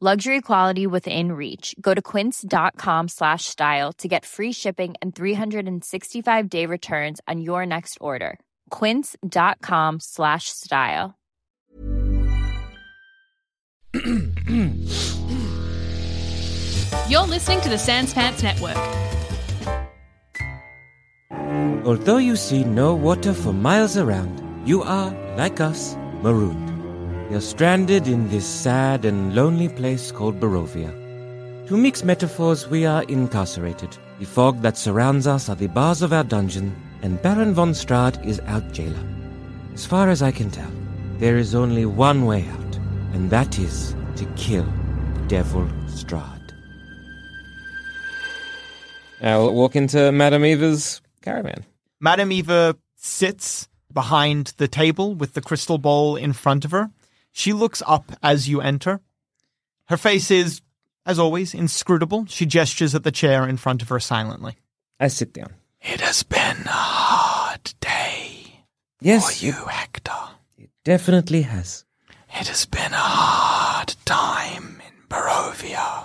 Luxury quality within reach. Go to quince.com slash style to get free shipping and 365 day returns on your next order. Quince.com slash style. You're listening to the Sans Pants Network. Although you see no water for miles around, you are, like us, marooned. You're stranded in this sad and lonely place called Barovia. To mix metaphors, we are incarcerated. The fog that surrounds us are the bars of our dungeon, and Baron von Strahd is our jailer. As far as I can tell, there is only one way out, and that is to kill the Devil Strahd. Now walk into Madame Eva's caravan. Madame Eva sits behind the table with the crystal bowl in front of her. She looks up as you enter. Her face is, as always, inscrutable. She gestures at the chair in front of her silently. I sit down. It has been a hard day Yes, for you, Hector. it definitely has. It has been a hard time in Barovia.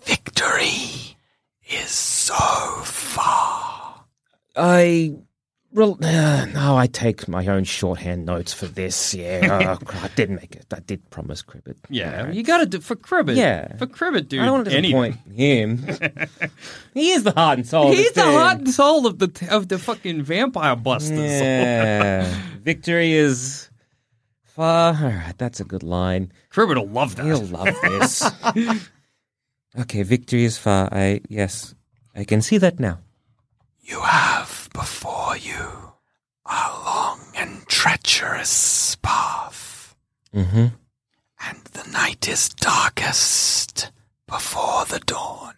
Victory is so far. I. Well, uh, no, I take my own shorthand notes for this. Yeah, oh, I did make it. I did promise Cribbit. Yeah, Alright. you got to do for Cribbit. Yeah. for Cribbit, dude. I don't want to anything. disappoint him. he is the heart and soul. He's this the thing. heart and soul of the of the fucking vampire busters. Yeah. Victory is far. All right, that's a good line. Cribbit will love that. He'll love this. okay, victory is far. I yes, I can see that now. You have before you a long and treacherous path, Mm-hmm. and the night is darkest before the dawn.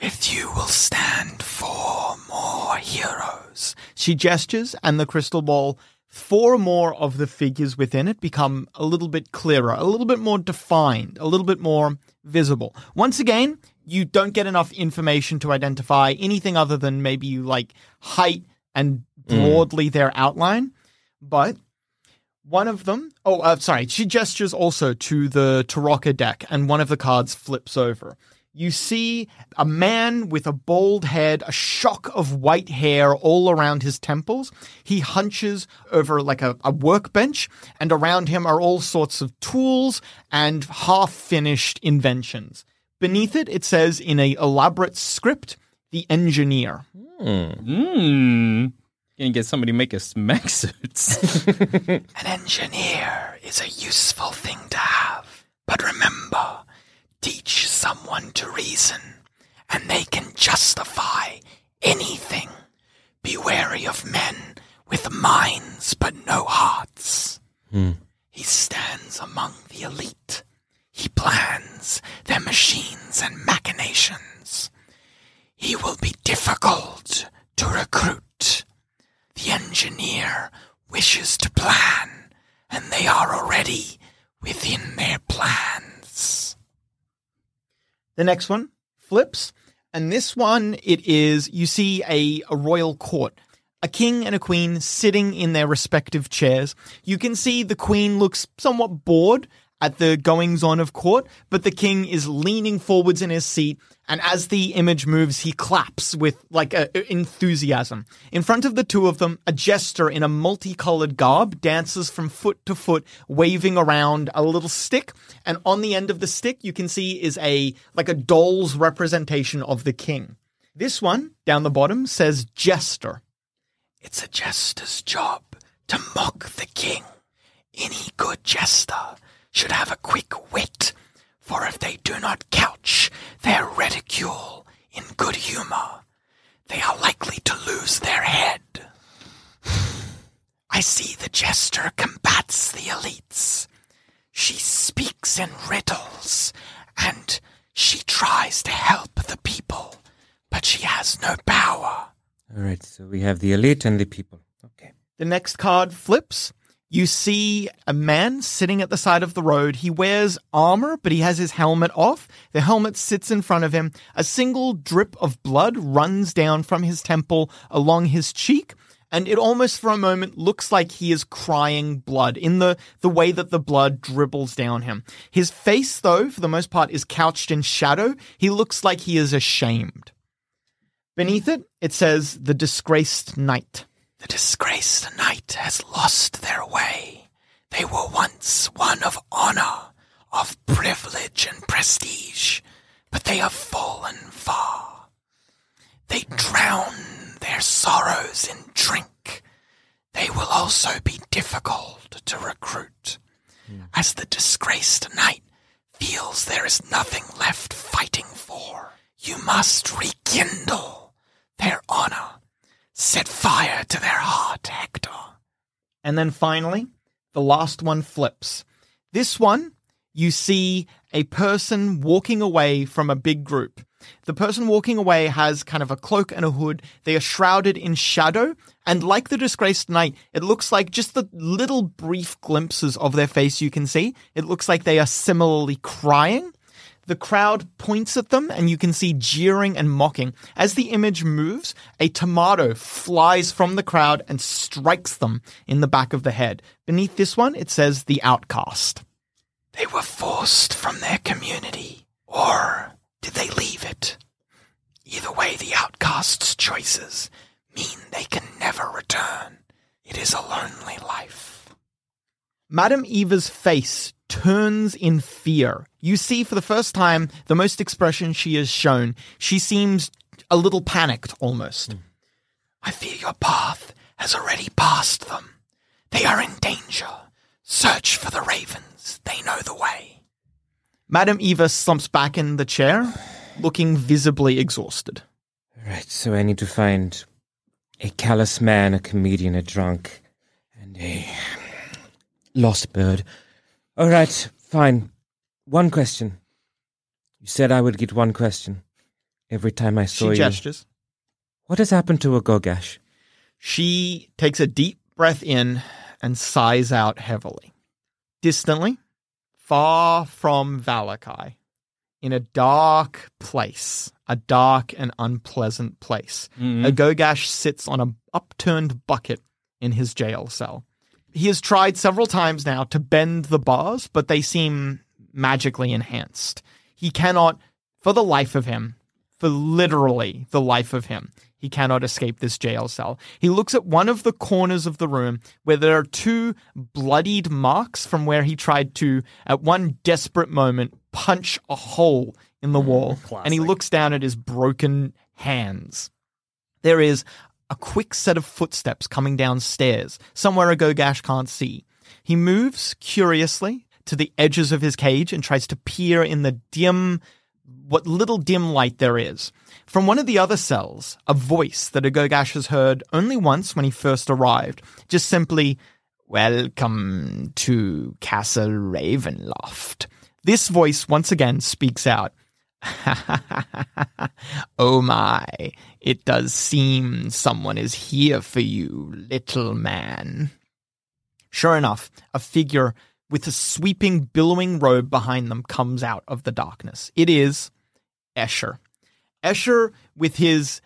With you will stand four more heroes. She gestures, and the crystal ball, four more of the figures within it become a little bit clearer, a little bit more defined, a little bit more visible. Once again, you don't get enough information to identify anything other than maybe you like height and broadly their outline. But one of them, oh, uh, sorry, she gestures also to the Tarokka deck, and one of the cards flips over. You see a man with a bald head, a shock of white hair all around his temples. He hunches over like a, a workbench, and around him are all sorts of tools and half finished inventions. Beneath it, it says in a elaborate script, the engineer. Mmm. Gonna get somebody to make us mech suits. An engineer is a useful thing to have. But remember, teach someone to reason, and they can justify anything. Be wary of men with minds but no hearts. He stands among the elite. He plans their machines and machinations. He will be difficult to recruit. The engineer wishes to plan, and they are already within their plans. The next one flips, and this one it is you see a, a royal court. A king and a queen sitting in their respective chairs. You can see the queen looks somewhat bored at the goings on of court, but the king is leaning forwards in his seat, and as the image moves, he claps with like a, enthusiasm. In front of the two of them, a jester in a multicolored garb dances from foot to foot, waving around a little stick, and on the end of the stick, you can see is a like a doll's representation of the king. This one down the bottom says jester. It's a jester's job to mock the king. Any good jester should have a quick wit, for if they do not couch their ridicule in good humor, they are likely to lose their head. I see the jester combats the elites. She speaks in riddles, and she tries to help the people, but she has no power. All right, so we have the elite and the people. Okay. The next card flips. You see a man sitting at the side of the road. He wears armor, but he has his helmet off. The helmet sits in front of him. A single drip of blood runs down from his temple along his cheek. And it almost for a moment looks like he is crying blood in the, the way that the blood dribbles down him. His face, though, for the most part, is couched in shadow. He looks like he is ashamed. Beneath it, it says, The Disgraced Knight. The disgraced knight has lost their way. They were once one of honor, of privilege and prestige, but they have fallen far. They drown their sorrows in drink. They will also be difficult to recruit, hmm. as the disgraced knight feels there is nothing left fighting for. You must rekindle their honor. Set fire to their heart, Hector. And then finally, the last one flips. This one, you see a person walking away from a big group. The person walking away has kind of a cloak and a hood. They are shrouded in shadow. And like the disgraced knight, it looks like just the little brief glimpses of their face you can see. It looks like they are similarly crying. The crowd points at them and you can see jeering and mocking. As the image moves, a tomato flies from the crowd and strikes them in the back of the head. Beneath this one, it says the outcast. They were forced from their community, or did they leave it? Either way, the outcast's choices mean they can never return. It is a lonely life. Madame Eva's face turns in fear. You see for the first time the most expression she has shown. She seems a little panicked almost. Hmm. I fear your path has already passed them. They are in danger. Search for the ravens. They know the way. Madame Eva slumps back in the chair, looking visibly exhausted. Right, so I need to find a callous man, a comedian, a drunk, and a lost bird. All right, fine. One question. You said I would get one question every time I saw She you. She gestures. What has happened to a Gogash? She takes a deep breath in and sighs out heavily. Distantly, far from Vallaki, in a dark place, a dark and unpleasant place, mm-hmm. a Gogash sits on an upturned bucket in his jail cell. He has tried several times now to bend the bars, but they seem magically enhanced. He cannot, for the life of him, for literally the life of him, he cannot escape this jail cell. He looks at one of the corners of the room where there are two bloodied marks from where he tried to, at one desperate moment, punch a hole in the mm, wall. And he looks down at his broken hands. There is a quick set of footsteps coming downstairs, somewhere a Gogash can't see. He moves curiously to the edges of his cage and tries to peer in the dim, what little dim light there is. From one of the other cells, a voice that a Gogash has heard only once when he first arrived, just simply, Welcome to Castle Ravenloft. This voice once again speaks out. oh my, it does seem someone is here for you, little man. Sure enough, a figure with a sweeping, billowing robe behind them comes out of the darkness. It is Escher. Escher, with his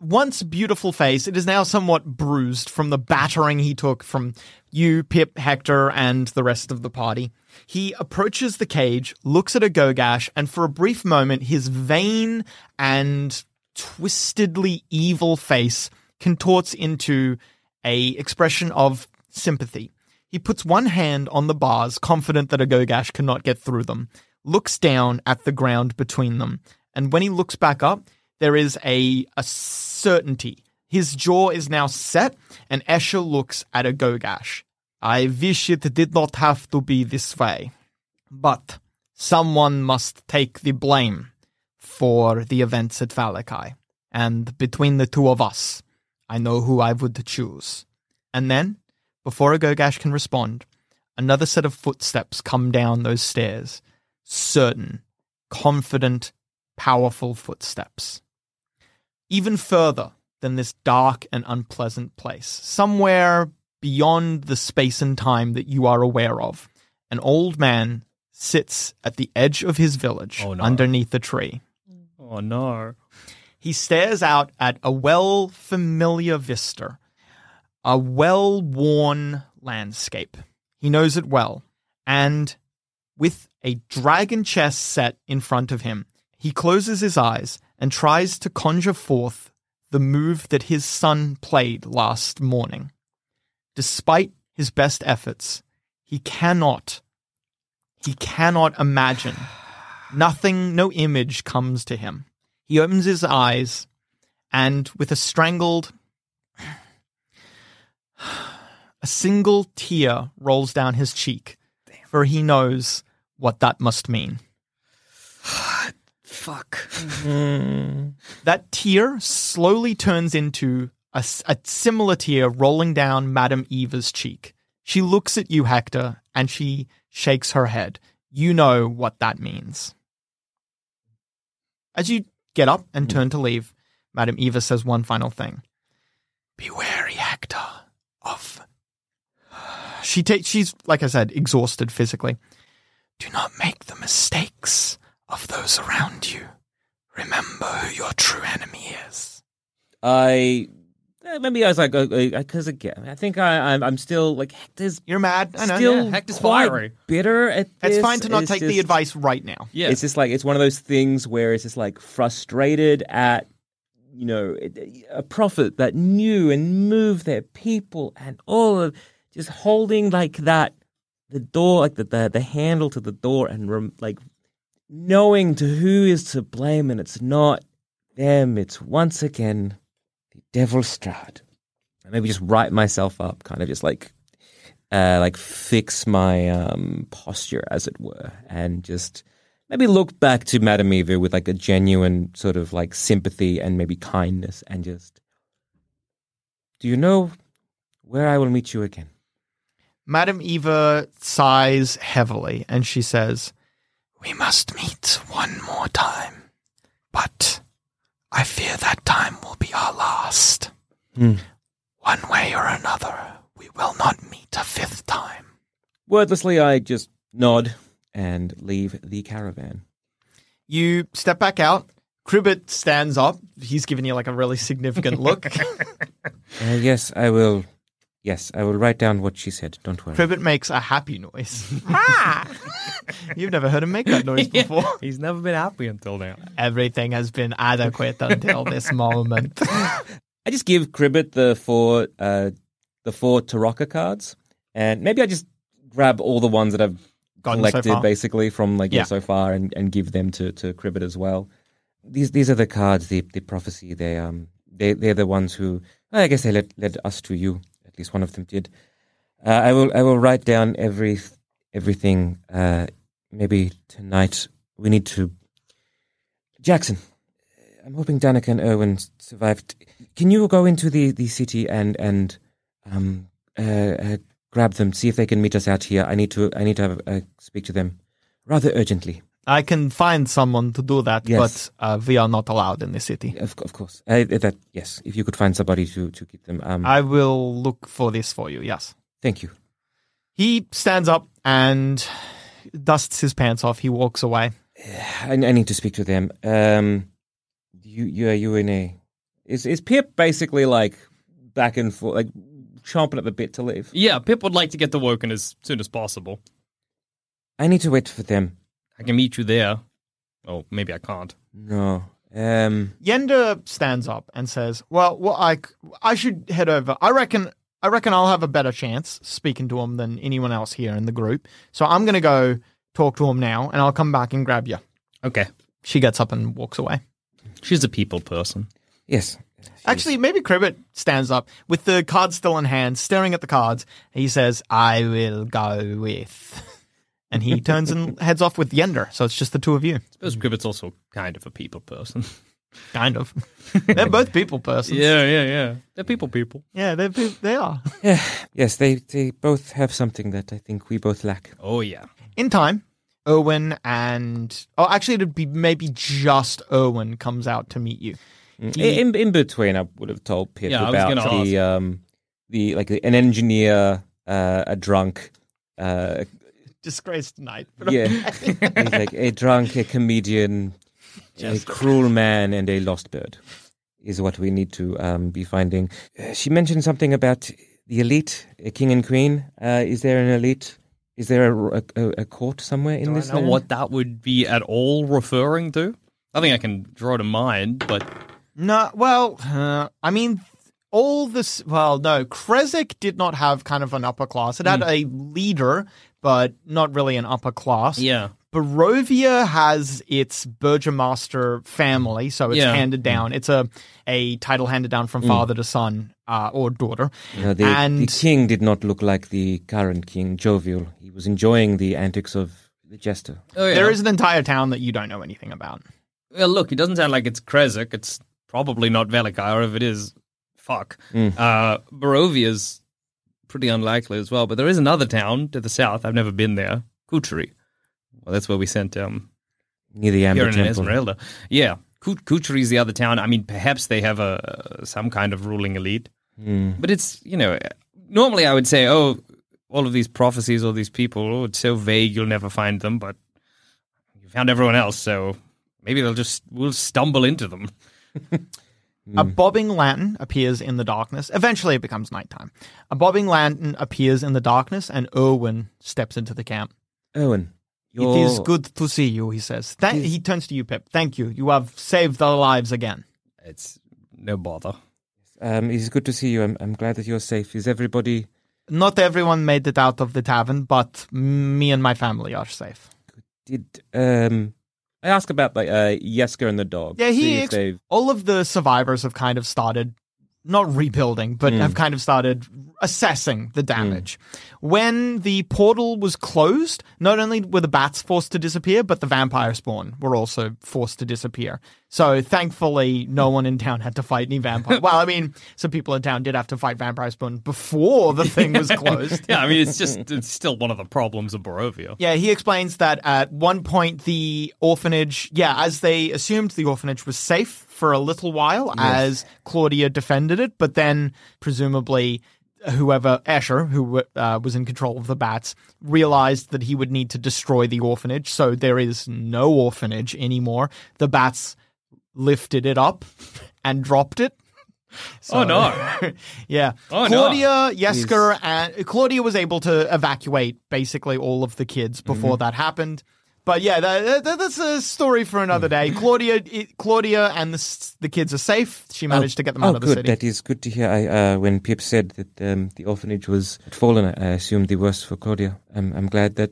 once beautiful face, it is now somewhat bruised from the battering he took from you, Pip, Hector, and the rest of the party. He approaches the cage, looks at a Gogash, and for a brief moment, his vain and twistedly evil face contorts into a expression of sympathy. He puts one hand on the bars, confident that a Gogash cannot get through them, looks down at the ground between them, and when he looks back up, there is a, a certainty. His jaw is now set, and Escher looks at a Gogash. I wish it did not have to be this way, but someone must take the blame for the events at Vallaki. And between the two of us, I know who I would choose. And then, before a Gogash can respond, another set of footsteps come down those stairs. Certain, confident, powerful footsteps. Even further than this dark and unpleasant place, somewhere beyond the space and time that you are aware of, an old man sits at the edge of his village Oh, no. underneath a tree. Oh no. He stares out at a well familiar vista, a well worn landscape. He knows it well. And with a dragon chess set in front of him, he closes his eyes and tries to conjure forth the move that his son played last morning. Despite his best efforts, he cannot, he cannot imagine. Nothing, no image comes to him. He opens his eyes and with a strangled a single tear rolls down his cheek for he knows what that must mean Fuck. Mm. that tear slowly turns into a similar tear rolling down madame eva's cheek. She looks at you hector and she shakes her head. You know what that means. As you get up and turn to leave madame eva says one final thing. Be wary, Hector, of she takes she's like i said exhausted physically. Do not make the mistakes of those around you. Remember who your true enemy is. I eh, maybe I was like because again I think I I'm, I'm still like Hector's you're mad i know still yeah. Hector's quite fiery. bitter at it's fine to not It's take the advice right now Yeah. It's just like it's one of those things where it's just like frustrated at you know a prophet that knew and moved their people and all of just holding like that the door like the the, the handle to the door and rem, like knowing to who is to blame and it's not them it's once again the devil's Strahd maybe just write myself up kind of just like uh, like fix my um, posture, as it were, and just maybe look back to Madame Eva with like a genuine sort of like sympathy and maybe kindness, and just, do you know where I will meet you again? madame eva sighs heavily and she says We must meet one more time. But I fear that time will be our last. Hmm. One way or another, we will not meet a fifth time. Wordlessly, I just nod and leave the caravan. You step back out. Cribbit stands up. He's giving you like a really significant look. Uh, yes, I will. Yes, I will write down what she said. Don't worry. Cribbit makes a happy noise. You've never heard him make that noise before. He's never been happy until now. Everything has been adequate until this moment. I just give Cribbit the four uh, the four Tarokka cards, and maybe I just grab all the ones that I've Gotten collected far. basically from like yeah. Yeah. so far, and, and give them to to Cribbit as well. These these are the cards, the the prophecy. They um they they're the ones who I guess they led led us to you. Least one of them did. Uh, I will I will write down every everything. Uh, maybe tonight we need to. Jackson, I'm hoping Danika and Urwin survived. Can you go into the, the city and and um uh, uh, grab them? See if they can meet us out here. I need to I need to have, speak to them rather urgently. I can find someone to do that, Yes. but uh, we are not allowed in the city. Of, of course. Uh, that yes. If you could find somebody to to keep them. Um, I will look for this for you, yes. thank you. He stands up and dusts his pants off. He walks away. I, I need to speak to them. Um, you you are you in a is is Pip basically like back and forth like chomping at the bit to leave? Yeah, Pip would like to get to Woken as soon as possible. I need to wait for them. I can meet you there. Oh, maybe I can't. No. Um. Yenda stands up and says, "Well, well, I I should head over. I reckon I reckon I'll have a better chance speaking to him than anyone else here in the group. So I'm going to go talk to him now, and I'll come back and grab you." Okay. She gets up and walks away. She's a people person. Yes. Actually, maybe Cribbit stands up with the cards still in hand, staring at the cards. He says, I will go with. And he turns and heads off with Yender. So it's just the two of you. I suppose Cribbit's also kind of a people person. Kind of. They're both people persons. yeah, yeah, yeah. They're people people. Yeah, they they are. Yeah. Yes, they, they both have something that I think we both lack. Oh yeah. In time, Owen and oh, actually, it'd be maybe just Owen comes out to meet you. He- In, in between, I would have told Pip Yeah, about the um, the like an engineer, uh, a drunk, uh, disgraced knight. yeah, He's like a drunk, a comedian, a cruel man, and a lost bird is what we need to um, be finding. Uh, she mentioned something about the elite, a king and queen. Uh, is there an elite? Is there a, a, a court somewhere in Do I this? know land? what that would be at all referring to? I think I can draw to mind, but No, well, uh, I mean, all this. Well, no, Krezk did not have kind of an upper class. It had a leader, but not really an upper class. yeah. Barovia has its Burgomaster family, so it's Yeah. handed down. It's a a title handed down from father to son uh, or daughter. You the, and the king did not look like the current king, jovial. He was enjoying the antics of the jester. Oh, yeah. there is an entire town that you don't know anything about. Well, look, it doesn't sound like it's Krezk. It's probably not Vallaki, or if it is, fuck. Mm. Uh, Barovia's pretty unlikely as well. But there is another town to the south. I've never been there. Kutri. Well, that's where we sent um, Near the Amber Temple. Esmeralda. Yeah, Kut- Kutri is the other town. I mean, perhaps they have a some kind of ruling elite, Hmm. but it's you know normally I would say, oh, all of these prophecies, all these people, oh, it's so vague, you'll never find them. But you found everyone else, so maybe they'll just we'll stumble into them. A bobbing lantern appears in the darkness. Eventually, it becomes nighttime. A bobbing lantern appears in the darkness, and Urwin steps into the camp. Owen, It is you're- good to see you, he says. Thank- he turns to you, Pip. Thank you. You have saved our lives again. It's no bother. Um, it's good to see you. I'm, I'm glad that you're safe. Is everybody? Not everyone made it out of the tavern, but me and my family are safe. Did um? I ask about like uh, Yesker and the dog. Yeah, he. Ex- all of the survivors have kind of started, not rebuilding, but have mm. kind of started assessing the mm. damage. When the portal was closed, not only were the bats forced to disappear, but the vampire spawn were also forced to disappear. So thankfully, no one in town had to fight any vampire. well, I mean, some people in town did have to fight vampire spawn before the thing was closed. Yeah, I mean, it's just it's still one of the problems of Barovia. Yeah, he explains that at one point the orphanage, yeah, as they assumed the orphanage was safe for a little while as Claudia defended it, but then presumably whoever Escher, who uh, was in control of the bats, realized that he would need to destroy the orphanage, so there is no orphanage anymore. The bats lifted it up and dropped it. Oh, no. yeah. Oh, no. Claudia, Yesker, and Claudia was able to evacuate basically all of the kids before Mm-hmm. that happened. But yeah, that, that, that's a story for another Mm. day. Claudia, it, Claudia, and the the kids are safe. She managed to get them oh, out of the good. city. That is good to hear. I uh, when Pip said that um, the orphanage was fallen, I assumed the worst for Claudia. I'm I'm glad that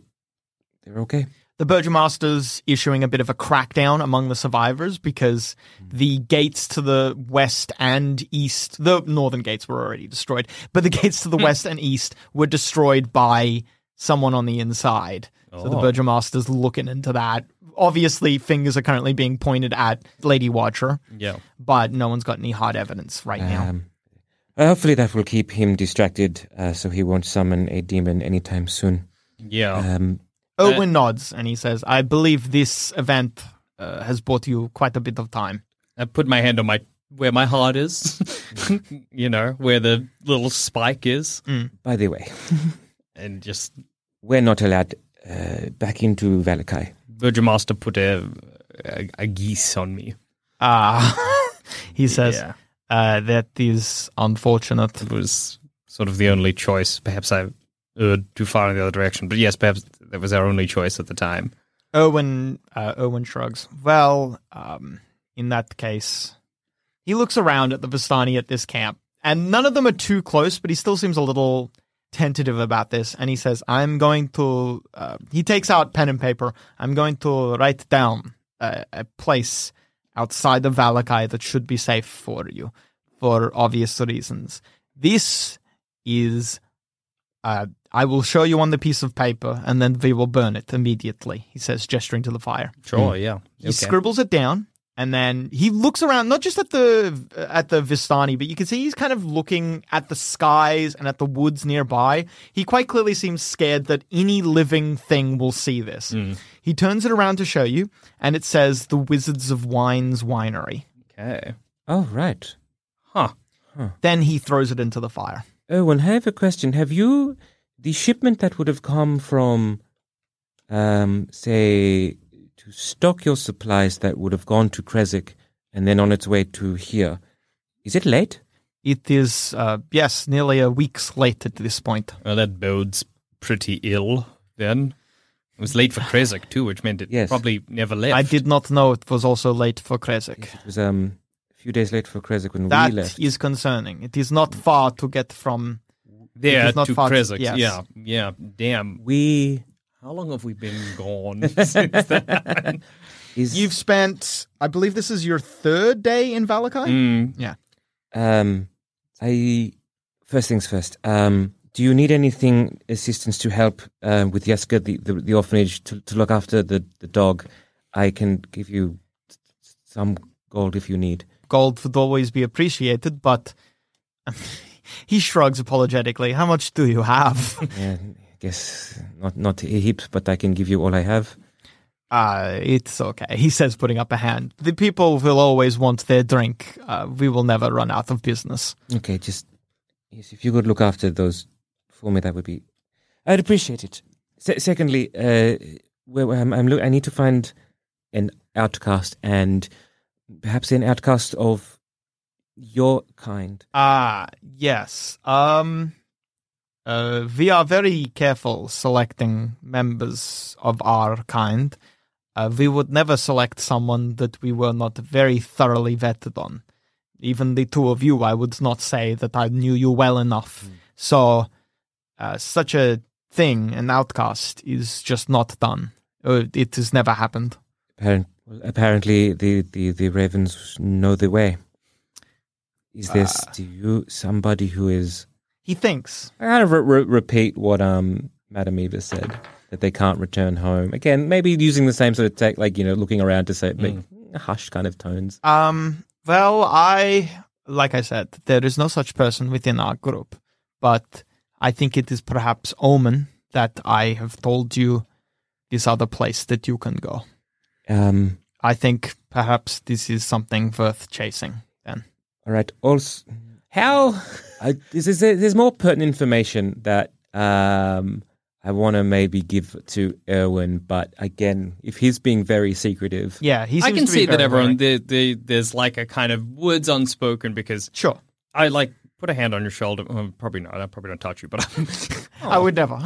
they're okay. the Burgomaster's issuing a bit of a crackdown among the survivors because the gates to the west and east, the northern gates were already destroyed, but the gates to the west and east were destroyed by someone on the inside. So the Oh. Burgomaster's looking into that. Obviously, fingers are currently being pointed at Lady Watcher, Yeah. but no one's got any hard evidence right now. Um, uh, hopefully that will keep him distracted, uh, so he won't summon a demon anytime soon. Yeah. Um, Owen nods and he says, I believe this event uh, has bought you quite a bit of time. I put my hand on my where my heart is, you know, where the little spike is, by the way, and just we're not allowed uh, back into Vallaki. Virgin Master put a, a, a geas on me. Ah, he says, Yeah. uh, that is unfortunate. It was sort of the only choice. Perhaps I erred too far in the other direction, but yes, perhaps that was our only choice at the time. Owen, uh, Owen shrugs. Well, um, in that case, he looks around at the Vistani at this camp, and none of them are too close, but he still seems a little tentative about this. And he says, I'm going to, uh, he takes out pen and paper. I'm going to write down a, a place outside of Vallaki that should be safe for you for obvious reasons. This is. Uh, I will show you on the piece of paper and then we will burn it immediately, he says, gesturing to the fire. Sure, yeah. He scribbles it down and then he looks around not just at the at the Vistani, but you can see he's kind of looking at the skies and at the woods nearby. He quite clearly seems scared that any living thing will see this. He turns it around to show you, and it says the Wizards of Wines Winery. Okay. Oh, right. Huh. Then he throws it into the fire. Oh, and I have a question. Have you the shipment that would have come from, um, say, to stock your supplies that would have gone to Krezk and then on its way to here? Is it late? It is, uh, yes, nearly a week's late at this point. Well, that bodes pretty ill then. It was late for Krezk too, which meant it Yes. probably never left. I did not know it was also late for Krezk. It was um a few days late for Krezk when That we left. is concerning. It is not far to get from. there it is not to far- Krezk. yes. Yeah, yeah. Damn. we How long have we been gone since then? is You've spent, I believe this is your third day in Vallaki? Mm, Yeah. um I first things first. Um do you need anything assistance to help um, with Jeska, the, the the orphanage to, to look after the, the dog? I can give you some gold if you need. Gold would always be appreciated, but he shrugs apologetically. How much do you have? Yeah, I guess not not a heap, but I can give you all I have. Uh, it's okay. He says, putting up a hand. The people will always want their drink. Uh, we will never run out of business. Okay, just yes, if you could look after those for me, that would be. I'd appreciate it. Se- secondly, uh, well, I'm, I'm I need to find an outcast and perhaps an outcast of your kind. Ah, yes. Um, uh, we are very careful selecting members of our kind. Uh, we would never select someone that we were not very thoroughly vetted on. Even the two of you, I would not say that I knew you well enough. So, uh, such a thing, an outcast, is just not done. Uh, it has never happened. Apparent, well, apparently, the, the, the ravens know the way. Is this to you somebody who is? He thinks. I kind of re- re- repeat what um Madame Eva said that they can't return home again. Maybe using the same sort of tech, like you know, looking around to say, like hushed kind of tones. Um, well, I, like I said, there is no such person within our group, but I think it is perhaps omen that I have told you this other place that you can go. Um, I think perhaps this is something worth chasing then. all right. Also, how I, this is there's more pertinent information that um I want to maybe give to Urwin, but again, if he's being very secretive, Yeah, he I can to be see that everyone wary. the, the, there's like a kind of words unspoken because Sure. I like put a hand on your shoulder. Well, probably not. I probably don't touch you, but I would never.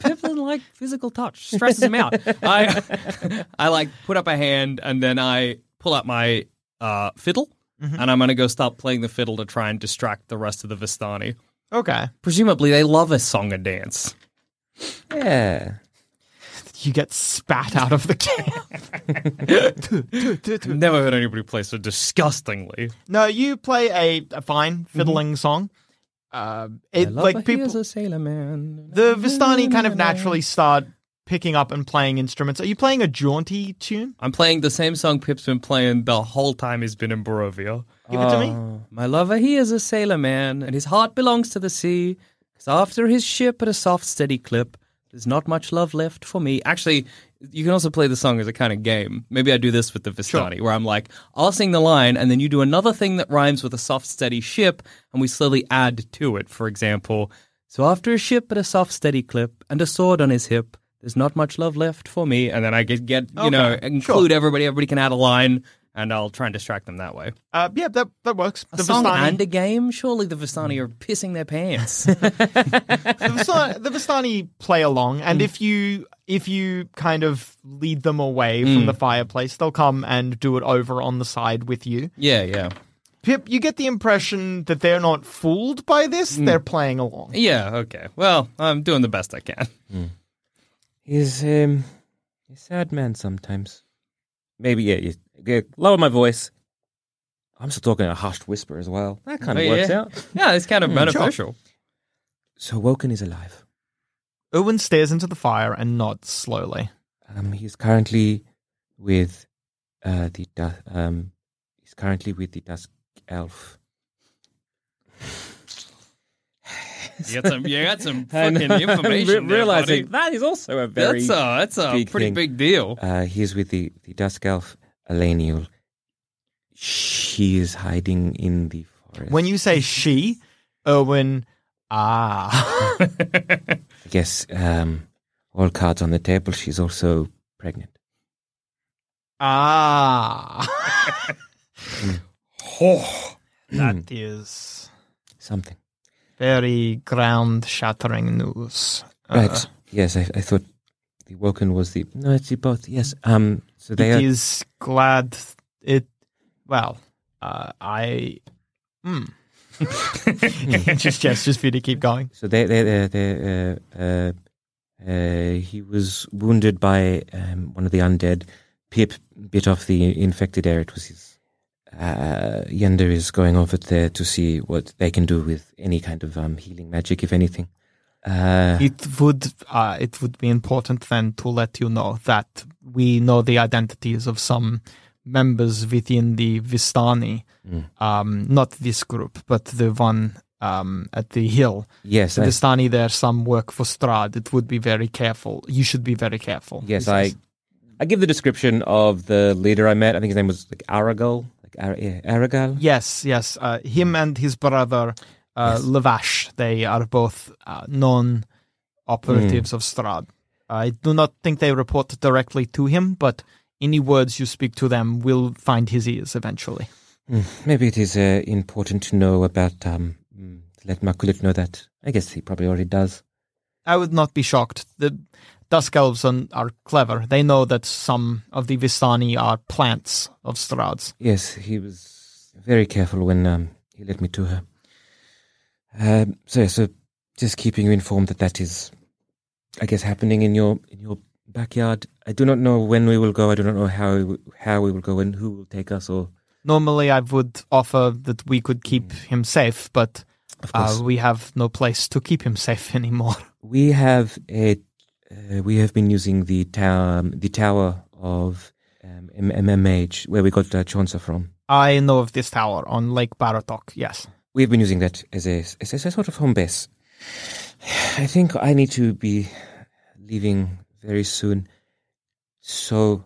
Pip doesn't like physical touch. Stresses him out. I I like put up a hand and then I pull out my uh, fiddle and I'm gonna go start playing the fiddle to try and distract the rest of the Vistani. okay. Presumably they love a song and dance. yeah. You get spat out of the camp. Never heard anybody play so disgustingly. no, you play a, a fine fiddling song. Uh, it like people. a sailor man. The Vistani kind of naturally start picking up and playing instruments. Are you playing a jaunty tune? I'm playing the same song Pip's been playing the whole time he's been in Barovia. Give it to me. Oh, my lover, he is a sailor man, and his heart belongs to the sea. Cause after his ship at a soft, steady clip, there's not much love left for me. Actually, you can also play the song as a kind of game. Maybe I do this with the Vistani, where I'm like, I'll sing the line, and then you do another thing that rhymes with a soft, steady ship, and we slowly add to it. For example, so after a ship at a soft, steady clip, and a sword on his hip, there's not much love left for me. And then I get, get you know, Okay, include everybody. Everybody can add a line, and I'll try and distract them that way. Uh, yeah, that that works. A The song Vistani, and a game? Surely the Vistani are pissing their pants. the, Vistani, the Vistani play along, and mm. if you if you kind of lead them away from mm. the fireplace, they'll come and do it over on the side with you. yeah, yeah. Pip, you get the impression that they're not fooled by this; mm. they're playing along. Yeah, okay. Well, I'm doing the best I can. He's um, a sad man sometimes. Maybe yeah. he's- Okay, lower my voice. I'm still talking in a hushed whisper as well. That kind of Oh, works yeah. out. Yeah, it's kind of beneficial. So Woken is alive. Owen stares into the fire and nods slowly. Um, he's currently with uh, the du- um, he's currently with the dusk elf. You got some, you got some And fucking information. I'm there, realizing buddy. that is also a very that's a that's a big pretty thing. big deal. Uh, he's with the, the Dusk Elf, Elenial. She is hiding in the forest. When you say she, Owen, ah. I guess um, all cards on the table, she's also pregnant. ah. Oh. that is Something. Very ground shattering news. Right. Uh, yes, I, I thought the Woken was the. No, it's the both. Yes. Um. So they it are. is glad it. Well, uh, I. Hmm. just gestures for you to keep going. So they they they, they uh, uh, uh, he was wounded by um, one of the undead. Pip bit off the infected air. It was his. Uh, Yender is going over there to see what they can do with any kind of um, healing magic, if anything. Uh, It would uh, it would be important then to let you know that we know the identities of some members within the Vistani. Mm. Um, not this group, but the one um, at the hill. yes, The I, Vistani there some work for Strahd. It would be very careful. You should be very careful. yes. I. I give the description of the leader I met. I think his name was like Arrigal, like Ar- Arrigal. Yes, yes. Uh, him and his brother uh, Yes. Luvash, they are both uh, known operatives of Strahd. I do not think they report directly to him, but any words you speak to them will find his ears eventually. Hmm, Maybe it is uh, important to know about. Um, mm, let Makulit know that. I guess he probably already does. I would not be shocked. The Dusk Elves are, are clever. They know that some of the Vistani are plants of Strahd's. Yes, he was very careful when um, he led me to her. Um, so, so just keeping you informed that that is, I guess, happening in your in your backyard. I do not know when we will go. I do not know how we, how we will go and who will take us. Or Normally, I would offer that we could keep him safe, but uh, we have no place to keep him safe anymore. we have a uh, we have been using the tower the tower of um, MMH where we got uh, Chauncey from. I know of this tower on Lake Baratok, yes. We've been using that as a as a sort of home base. I think I need to be leaving very soon. So,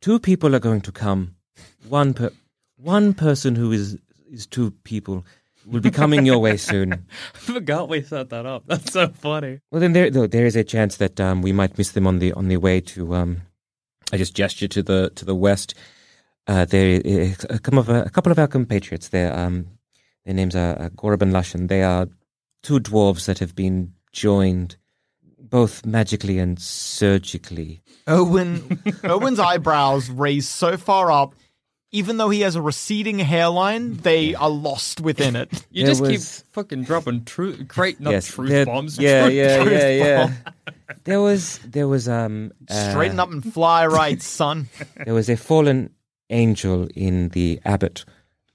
two people are going to come. One per one person who is is two people will be coming your way soon. I forgot we set that up. That's so funny. Well, then there though, there is a chance that um, we might miss them on the on the way to. Um, I just gesture to the to the west. Uh, there is a couple of a couple of our compatriots. Their um, their names are uh, Gorab and Lushan. They are two dwarves that have been joined, both magically and surgically. Owen Owen's eyebrows raised so far up, even though he has a receding hairline, they are lost within it. You There just was- keep fucking dropping truth, great, not yes, truth there- bombs. Yeah, truth yeah, bombs. yeah, yeah. bomb. There was there was um uh, Straighten up and fly right, son. There was a fallen angel in the abbot.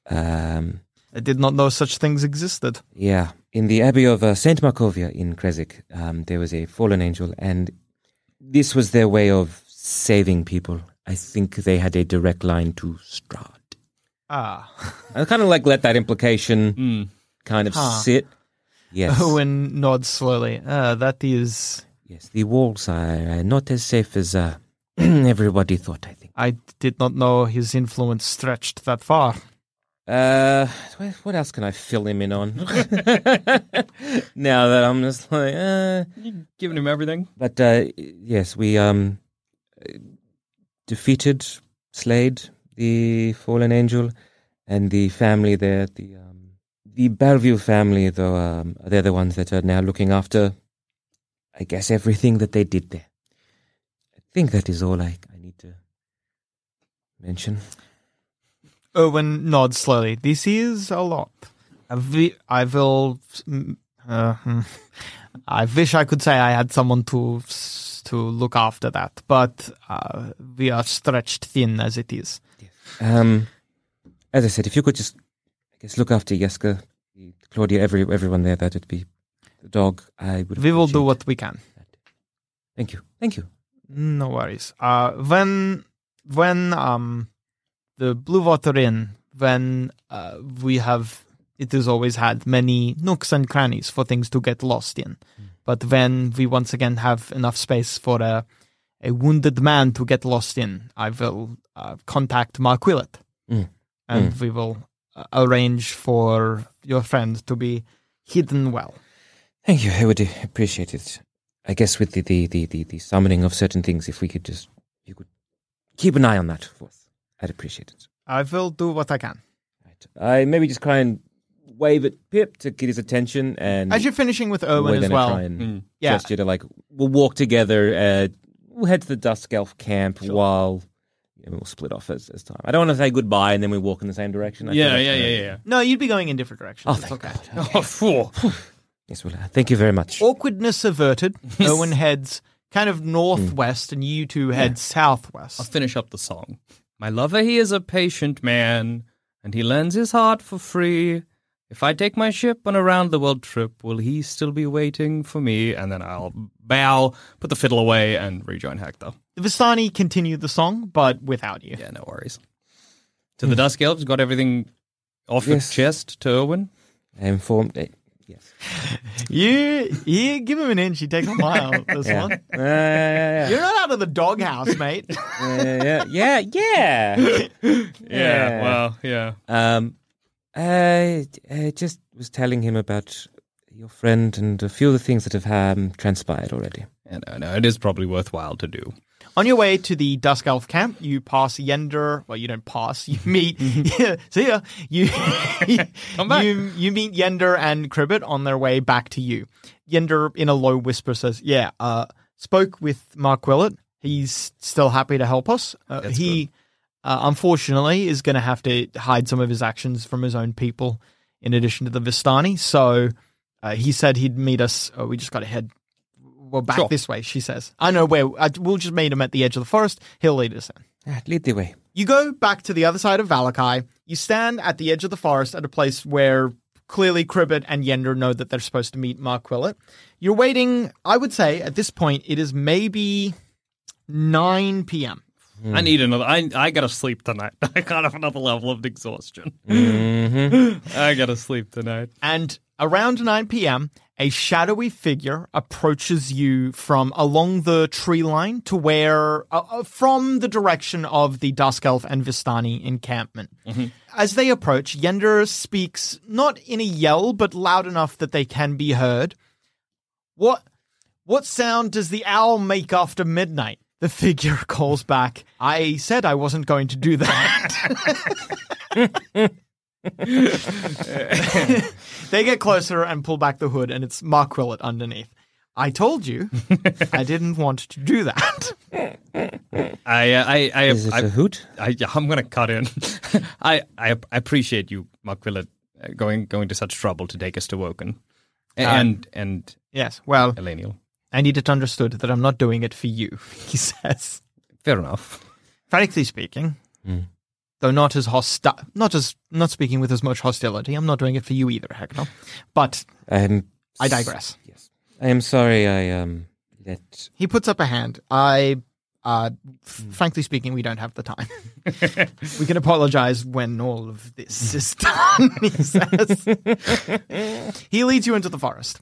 Um, I did not know such things existed. Yeah, in the Abbey of uh, Saint Markovia in Krezk, um, there was a fallen angel, and this was their way of saving people. I think they had a direct line to Strahd. Ah. I kind of like let that implication Mm. kind of Huh. sit. Yes, Owen nods slowly. Uh, that is. yes, the walls are uh, not as safe as uh, everybody thought. I think. I did not know his influence stretched that far. Uh, what- what else can I fill him in on? now that I'm just like, uh, You giving him everything. But uh, yes, we um defeated, slayed the fallen angel, and the family there, the um, the Belview family, though um, they're the ones that are now looking after, I guess, everything that they did there. I think that is all I, I need to mention. Owen nods slowly. This is a lot. I, vi- I will. mm, Uh, hmm. I wish I could say I had someone to to look after that, but uh, we are stretched thin as it is. Um, as I said, if you could just, I guess, look after Jeska, Claudia, every everyone there, that would be the dog. I would. We will do what we can. that. Thank you. Thank you. No worries. Uh, when when um the Blue Water Inn, when uh, we have it has always had many nooks and crannies for things to get lost in, but when we once again have enough space for a a wounded man to get lost in, I will uh, contact Mark Willett, Mm. and we will uh, arrange for your friend to be hidden well. Thank you. I would appreciate it. I guess with the the, the, the, the summoning of certain things, if we could just you could keep an eye on that for us, I'd appreciate it. I will do what I can. Right. I maybe just try and wave at Pip to get his attention, and As you're finishing with Owen we're as gonna well, try and Mm. Yeah. gesture to like we'll walk together. Uh, we'll head to the Dusk Elf camp while you know, we'll split off as, as time. I don't want to say goodbye and then we walk in the same direction. I feel Yeah, like, yeah, uh, yeah, yeah. No, you'd be going in different directions. Oh, It's thank okay. God. Oh, phew. Yes, well, uh, thank you very much. Awkwardness averted. Owen heads kind of northwest, and you two head southwest. I'll southwest. finish up the song. My lover, he is a patient man, and he lends his heart for free. If I take my ship on a round the world trip, will he still be waiting for me? And then I'll bow, put the fiddle away, and rejoin Hecktor. The Vistani continued the song, but without you. Yeah, no worries. To the Dusk Elves, got everything off Yes. the chest to Owen. I informed. Uh, yes. You, you give him an inch, he takes a mile. This Yeah. one. Uh, yeah, You're not out of the doghouse, mate. yeah, yeah, yeah, yeah. Yeah, well, yeah. Um, I, I just was telling him about your friend and a few of the things that have um, transpired already. yeah no, no, it is probably worthwhile to do. On your way to the Dusk Elf camp, you pass Yender. Well, you don't pass. You meet. yeah, see ya. You Come back. you you meet Yender and Cribbit on their way back to you. Yender, in a low whisper, says, "Yeah, uh, spoke with Mark Willett. He's still happy to help us. Uh, he, uh, unfortunately, is going to have to hide some of his actions from his own people, in addition to the Vistani. So, uh, he said he'd meet us. Oh, we just got to head." Well, back Sure. this way, she says. I know where. I, we'll just meet him at the edge of the forest. He'll lead us in. Ah, lead the way. You go back to the other side of Vallaki. You stand at the edge of the forest at a place where clearly Cribbit and Yender know that they're supposed to meet Mark Willett. You're waiting, I would say, at this point, it is maybe 9 p.m. I need another. I I gotta sleep tonight. I got have another level of exhaustion. Mm-hmm. I gotta sleep tonight. And around 9 p.m., a shadowy figure approaches you from along the tree line to where, uh, uh, from the direction of the Dusk Elf and Vistani encampment. As they approach, Yender speaks not in a yell, but loud enough that they can be heard. What, what sound does the owl make after midnight? The figure calls back, I said I wasn't going to do that. they get closer and pull back the hood, and it's Mark Willett underneath. I told you I didn't want to do that. I uh, I I, Is it I, a hoot? I I'm gonna cut in. I, I I appreciate you, Mark Willett, uh, going going to such trouble to take us to Woken, and and Yes, well, Elenial. I need it understood that I'm not doing it for you, he says. Fair enough. Frankly speaking, Mm. though not as hostile, not as not speaking with as much hostility, I'm not doing it for you either, Hecktor. But I'm. I digress. Yes, I am sorry. I um let. He puts up a hand. I, uh, f- frankly speaking, we don't have the time. we can apologize when all of this is done, he says. he leads you into the forest.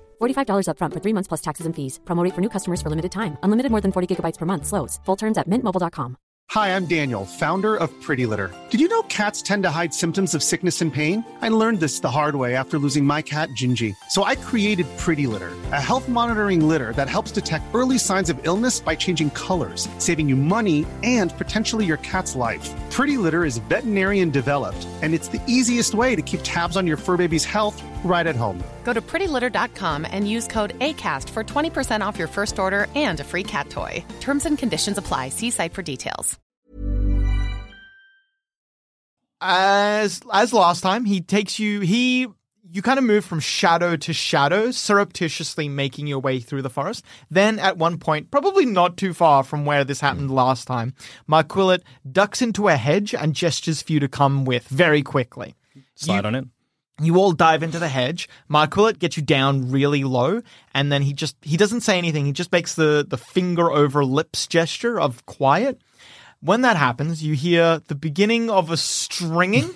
$45 upfront for three months plus taxes and fees. Promo rate for new customers for limited time. Unlimited more than 40 gigabytes per month. Slows. Full terms at mintmobile.com. Hi, I'm Daniel, founder of Pretty Litter. Did you know cats tend to hide symptoms of sickness and pain? I learned this the hard way after losing my cat, Gingy. So I created Pretty Litter, a health monitoring litter that helps detect early signs of illness by changing colors, saving you money and potentially your cat's life. Pretty Litter is veterinarian developed, and it's the easiest way to keep tabs on your fur baby's health right at home. Go to prettylitter.com and use code ACAST for 20% off your first order and a free cat toy. Terms and conditions apply. See site for details. As as last time, he takes you he you kind of move from shadow to shadow, surreptitiously making your way through the forest. Then at one point, probably not too far from where this happened last time, Marquillet ducks into a hedge and gestures for you to come with very quickly. Slide on it. You all dive into the hedge. Marquillet gets you down really low, and then he just he doesn't say anything. He just makes the the finger over lips gesture of quiet. When that happens, you hear the beginning of a stringing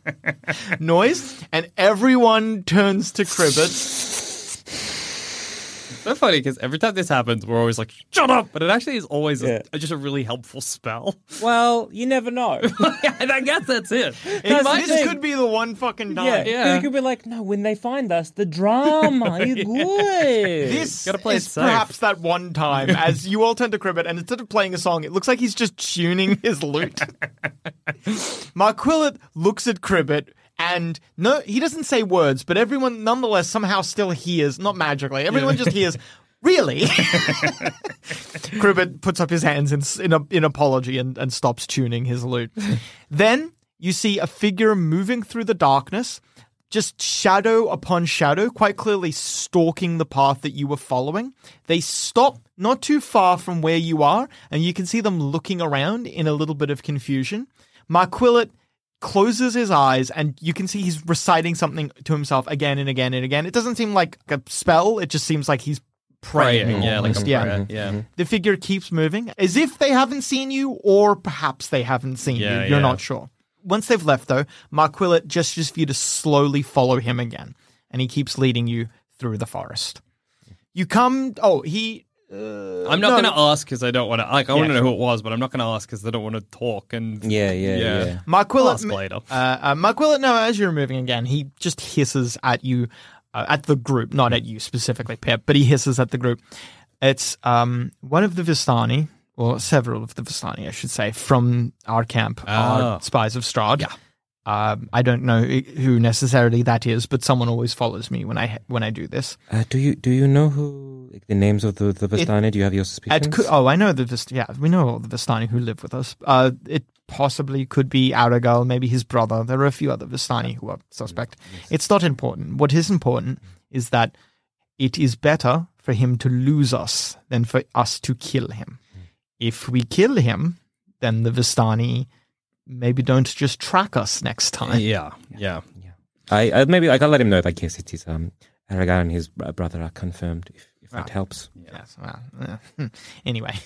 noise, and everyone turns to Cribbit. so funny because every time this happens, we're always like, "Shut up!" But it actually is always a- just a really helpful spell. Well, you never know. and I guess that's it. This, my this could be the one fucking time. Yeah, Yeah. You could be like, no, when they find us, the drama, you're good. This Gotta play it is safe. perhaps that one time as you all turn to Cribbit, and instead of playing a song, it looks like he's just tuning his lute. Marquillet looks at Cribbit, and no, he doesn't say words, but everyone nonetheless somehow still hears, not magically, everyone just hears. Really? Cribbit puts up his hands in in, a, in apology and, and stops tuning his lute. then you see a figure moving through the darkness, just shadow upon shadow, quite clearly stalking the path that you were following. They stop not too far from where you are, and you can see them looking around in a little bit of confusion. Marquillet closes his eyes, and you can see he's reciting something to himself again and again and again. It doesn't seem like a spell, it just seems like he's praying. Praying, yeah, like a yeah. prayer, yeah. Mm-hmm. The figure keeps moving as if they haven't seen you, or perhaps they haven't seen Yeah, you. You're yeah. not sure. Once they've left, though, Marquillet gestures for you to slowly follow him again, and he keeps leading you through the forest. You come. Oh, he. Uh, I'm not no. going to ask because I don't want to. Like, I want to know who it was, but I'm not going to ask because I don't want to talk. And Yeah, yeah, Yeah. yeah. Marquillet. Ask later. Uh, uh, Marquillet, no, as you're moving again, he just hisses at you, uh, at the group, not at you specifically, Pep, but he hisses at the group. It's um, one of the Vistani, or several of the Vistani, I should say, from our camp, Oh. our spies of Strahd. Yeah. Um, I don't know who necessarily that is, but someone always follows me when I when I do this. Uh, do you do you know who like, the names of the the Vistani? do you have your suspicions? It could, oh, I know the Vist- yeah, we know all the Vistani who live with us. Uh, it possibly could be Arrigal, maybe his brother. There are a few other Vistani who are suspect. It's not important. What is important is that it is better for him to lose us than for us to kill him. If we kill him, then the Vistani maybe don't just track us next time. yeah, yeah. I, I maybe I can let him know that yes, it is um Arrigal and his brother are confirmed. If, if that helps. Yes. Well, uh, anyway,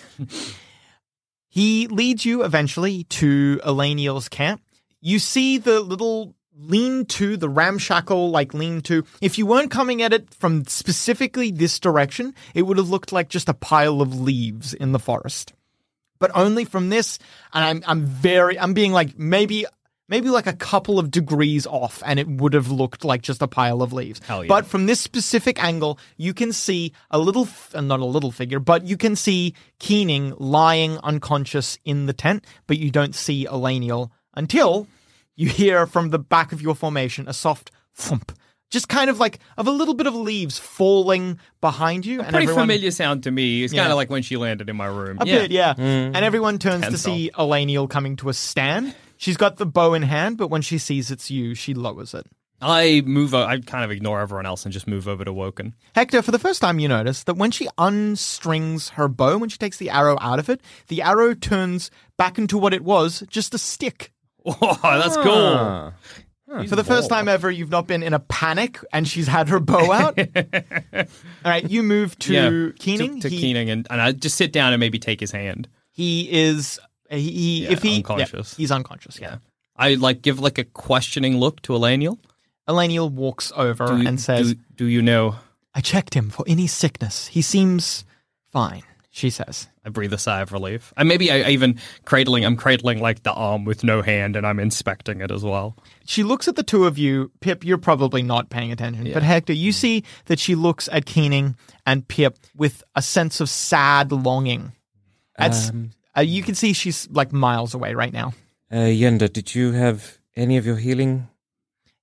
he leads you eventually to Eleniel's camp. You see the little lean to, the ramshackle like lean to. If you weren't coming at it from specifically this direction, it would have looked like just a pile of leaves in the forest. But only from this, and I'm I'm very I'm being like maybe maybe like a couple of degrees off, and it would have looked like just a pile of leaves. Yeah. But from this specific angle, you can see a little, uh, not a little figure, but you can see Keaning lying unconscious in the tent, but you don't see Elaniel until you hear from the back of your formation a soft thump. Just kind of like of a little bit of leaves falling behind you, and Pretty everyone, familiar sound to me. It's Yeah. kind of like when she landed in my room. a bit, yeah. And everyone turns to Tense see Elaniel coming to a stand. She's got the bow in hand, but when she sees it's you, she lowers it. I move. o- I kind of ignore everyone else and just move over to Woken. Hecktor, for the first time, you notice that when she unstrings her bow, when she takes the arrow out of it, the arrow turns back into what it was just a stick. Oh, that's cool. Ah. For the first time ever, you've not been in a panic and she's had her bow out. All right, you move to Yeah, Keaning. To, to he, Keaning, and, and I just sit down and maybe take his hand. he is. He, he Yeah, if he unconscious. yeah, he's unconscious. Yeah. I like give like a questioning look to Elaniel. Elaniel walks over and says, do, "Do you know?" I checked him for any sickness. He seems fine, she says. I breathe a sigh of relief. And maybe I, I even cradling. I'm cradling like the arm with no hand, and I'm inspecting it as well. She looks at the two of you. Pip, you're probably not paying attention. But Hecktor, you see that she looks at Keaning and Pip with a sense of sad longing. That's, Um, uh, you can see she's like miles away right now. Uh, Yender, did you have any of your healing?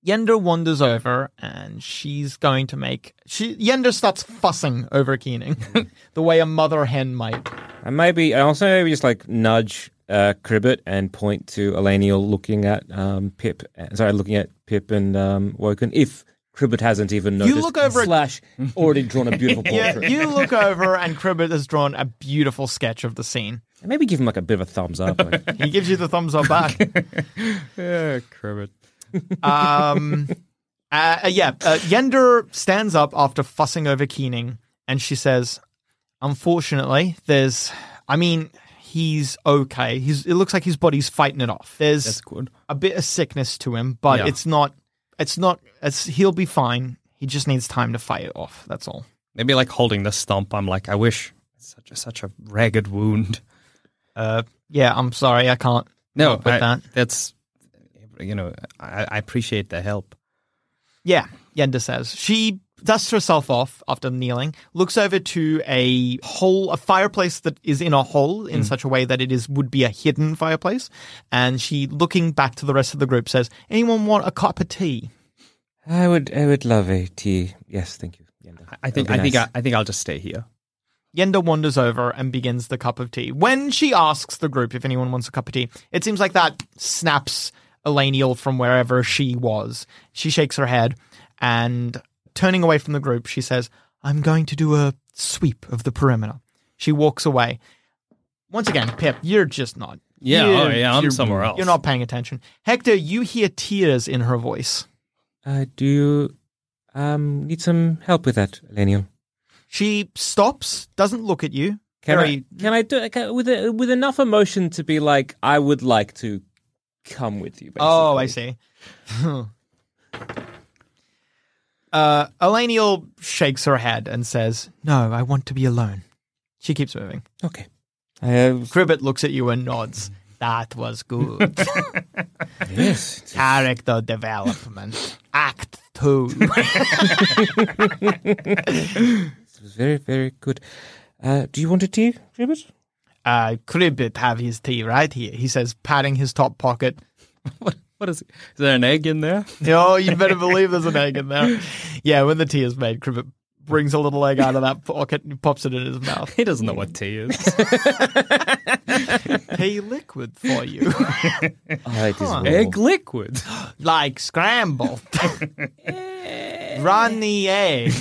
Yender wanders over and she's going to make. She Yender starts fussing over Keaning the way a mother hen might. And maybe, and also maybe just like nudge uh, Cribbit and point to Elaniel looking at um, Pip. uh, Sorry, looking at Pip and um, Woken. If Cribbit hasn't even noticed. You look over at- slash already drawn a beautiful portrait. Yeah, you look over and Cribbit has drawn a beautiful sketch of the scene. And maybe give him like a bit of a thumbs up. Like, He gives you the thumbs up back. Yeah, Cribbit. Um, uh, uh, yeah, uh, Yender stands up after fussing over Keaning, and she says, "Unfortunately, there's. I mean, he's okay. He's. It looks like his body's fighting it off. There's That's good. a bit of sickness to him, but Yeah. it's not. It's not. It's. He'll be fine. He just needs time to fight it off. That's all. Maybe like holding the stump. I'm like, I wish such a such a ragged wound. Uh, yeah. I'm sorry. I can't. No, help with I- that. that's you know, I, I appreciate the help. Yeah, Yender says. She dusts herself off after kneeling, looks over to a hole, a fireplace that is in a hole in mm. such a way that it is would be a hidden fireplace, and she, looking back to the rest of the group, says, "Anyone want a cup of tea?" I would, I would love a tea. Yes, thank you. Yender. I think I be think I. I think I'll just stay here. Yender wanders over and begins the cup of tea. When she asks the group if anyone wants a cup of tea, it seems like that snaps Elaniel from wherever she was. She shakes her head and, turning away from the group, she says, I'm going to do a sweep of the perimeter. She walks away. Once again, Pip, you're just not. Yeah, you're- oh, yeah, I'm somewhere else. You're not paying attention. Hecktor, you hear tears in her voice. Uh, do you um, need some help with that, Elenial? She stops, doesn't look at you. Can Very- I? Can I do can, with a, with enough emotion to be like, I would like to come with you. Basically. Oh, I see. uh, Elenial shakes her head and says, No, I want to be alone. She keeps moving. Okay. I have, Cribbit looks at you and nods. That was good. yes. Character development. Act two. It was very very good. Uh, do you want a tea, Ribbit? Uh, Cribbit have his tea right here. He says, patting his top pocket. What what is? Is there an egg in there? Oh, you better believe there's an egg in there. Yeah, when the tea is made, Cribbit brings a little egg out of that pocket and pops it in his mouth. He doesn't know what tea is. tea liquid for you. Oh, it is Huh. egg liquid. like scrambled. Runny egg.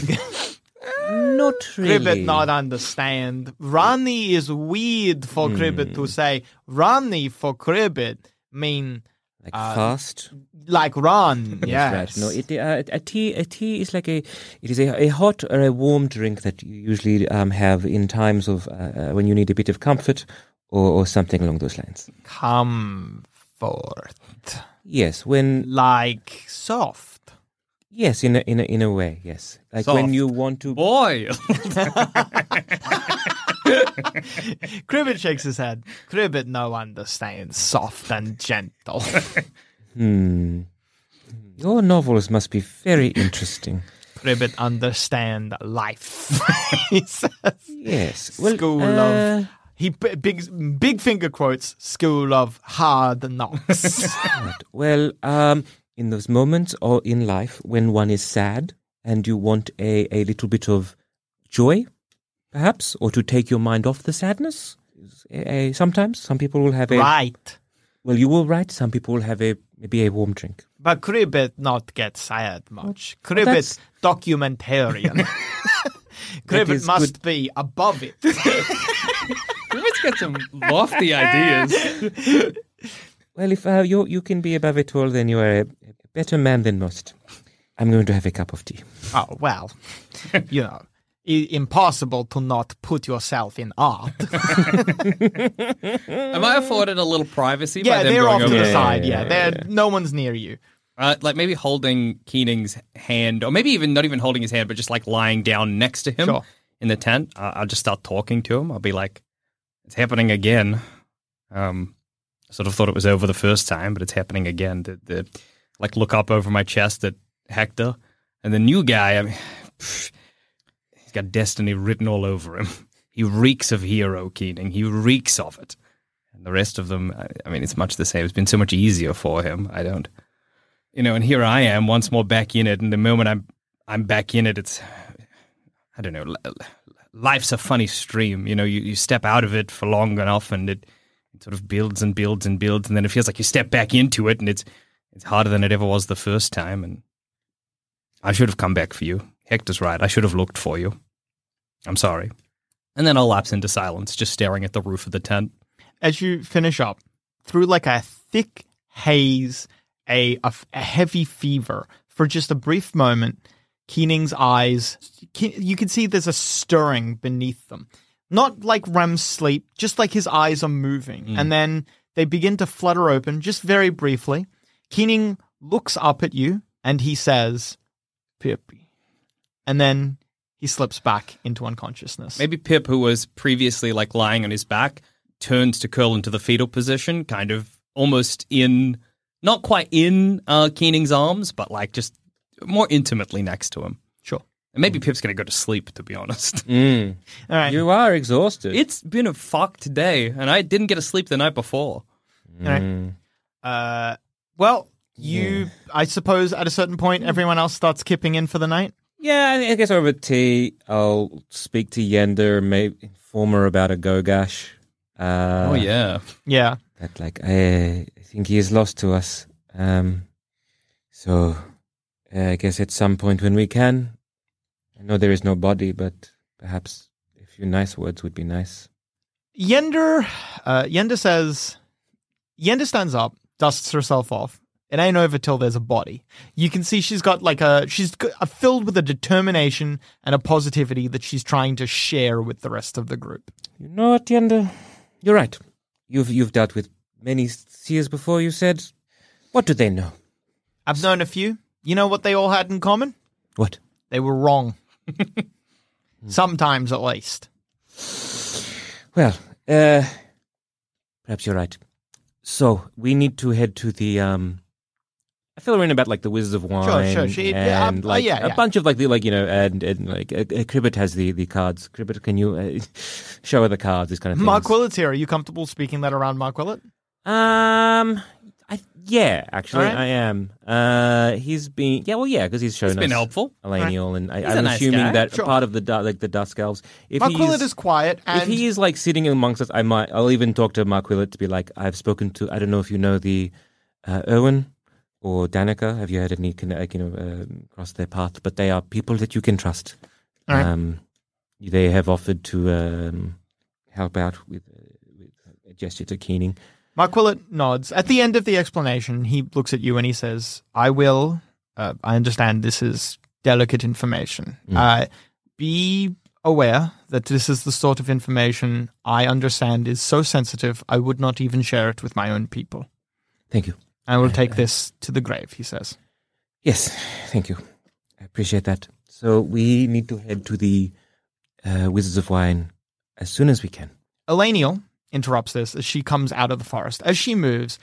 Not really. Cribbit not understand. Runny is weird for Cribbit to say. Runny for Cribbit mean like uh, fast. like run. Yes. right. No, it, uh, a tea. A tea is like a. It is a, a hot or a warm drink that you usually um, have in times of uh, uh, when you need a bit of comfort or, or something along those lines. Comfort. Yes, when Like soft. Yes, in a, in a, in a way, yes. Like Soft. when you want to. Boy, Cribbit shakes his head. Cribbit no understands soft and gentle. Hmm. Your novels must be very interesting. Cribbit understand life. he says. Yes. Well, School uh, of he big big finger quotes. School of hard knocks. Well, um, in those moments or in life when one is sad and you want a, a little bit of joy, perhaps, or to take your mind off the sadness, a, a- eh, eh, sometimes some people will have a. right. Well, you will write. Some people will have a maybe a warm drink. But Cribbit not get sad much. Well, Cribbit that's- documentarian. That Cribbit must good. be above it. Let's get some lofty ideas. Well, if uh, you you can be above it all, then you are a, a better man than most. I'm going to have a cup of tea. oh well, you know, i- impossible to not put yourself in art. Am I afforded a little privacy? by yeah, them they're going off to over the there? side. yeah, Yeah, they're no one's near you. Uh, like maybe holding Keaning's hand, or maybe even not even holding his hand, but just like lying down next to him Sure. in the tent. Uh, I'll just start talking to him. I'll be like, "It's happening again." Um, I sort of thought it was over the first time, but it's happening again. The, the like look up over my chest at Hecktor, and the new guy. I mean, he's got destiny written all over him. He reeks of hero, Keaning. He reeks of it. And the rest of them, I, I mean, it's much the same. It's been so much easier for him. I don't you know, and here I am once more back in it. And the moment I'm I'm back in it, it's I don't know. li- Life's a funny stream. You know, you, you step out of it for long enough, and it, it sort of builds and builds and builds, and then it feels like you step back into it, and it's it's harder than it ever was the first time. And I should have come back for you. Hector's right. I should have looked for you. I'm sorry. And then I'll lapse into silence, just staring at the roof of the tent. as you finish up, through like a thick haze, a, a, heavy fever, for just a brief moment, Keaning's eyes, you can see there's a stirring beneath them. Not like REM sleep, just like his eyes are moving. And then they begin to flutter open just very briefly. Keaning looks up at you and he says, Pippi. And then he slips back into unconsciousness. Maybe Pip, who was previously like lying on his back, turns to curl into the fetal position, kind of almost in, not quite in uh, Keaning's arms, but like just more intimately next to him. Sure. And maybe Pip's going to go to sleep, to be honest. Mm. All right. You are exhausted. It's been a fucked day, and I didn't get to sleep the night before. All right. Mm. Uh, well, you, I suppose, at a certain point, everyone else starts kipping in for the night. Yeah, I guess over tea, I'll speak to Yender, maybe inform her about a Gogash. Uh, oh, yeah. Yeah. That like I, I think he is lost to us. Um, so uh, I guess at some point when we can, I know there is no body, but perhaps a few nice words would be nice. Yender, uh, Yender says, Yender stands up, dusts herself off. It ain't over till there's a body. You can see she's got like a, she's filled with a determination and a positivity that she's trying to share with the rest of the group. You know what, Yender? You're right. You've you've dealt with many seers before. You said, what do they know? I've known a few. You know what they all had in common? What? They were wrong. Sometimes, at least. Well, uh, perhaps you're right. So we need to head to the. um I fill her in about like the Wizards of Wine, sure. She- and uh, like yeah, a yeah. bunch of like the like you know, and, and like uh, uh, Cribbit has the the cards. Cribbit, can you uh, show her the cards? This kind of thing. Mark Willett's here. Are you comfortable speaking that around Mark Willett? Um, I yeah, actually, All right. I am. Uh, he's been yeah, well, yeah, because he's shown It's us been helpful. Elenial, and I, He's a I'm nice assuming guy. that Sure. part of the du- like the Dusk Elves. If Mark he's, Willett is quiet, and if he is like sitting amongst us, I might. I'll even talk to Mark Willett to be like, I've spoken to. I don't know if you know the uh, Urwin or Danika. Have you had any conne- like, you know um cross their path? But they are people that you can trust. All right. Um, they have offered to um, help out with, uh, with a gesture to Keaning. Mark Willett nods. At the end of the explanation, he looks at you and he says, I will, uh, I understand this is delicate information. Mm. Uh, be aware that this is the sort of information I understand is so sensitive, I would not even share it with my own people. Thank you. I will take this to the grave, he says. Yes, thank you. I appreciate that. So we need to head to the uh, Wizards of Wine as soon as we can. Elenial interrupts this as she comes out of the forest. As she moves,